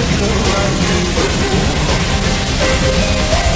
I Thank you.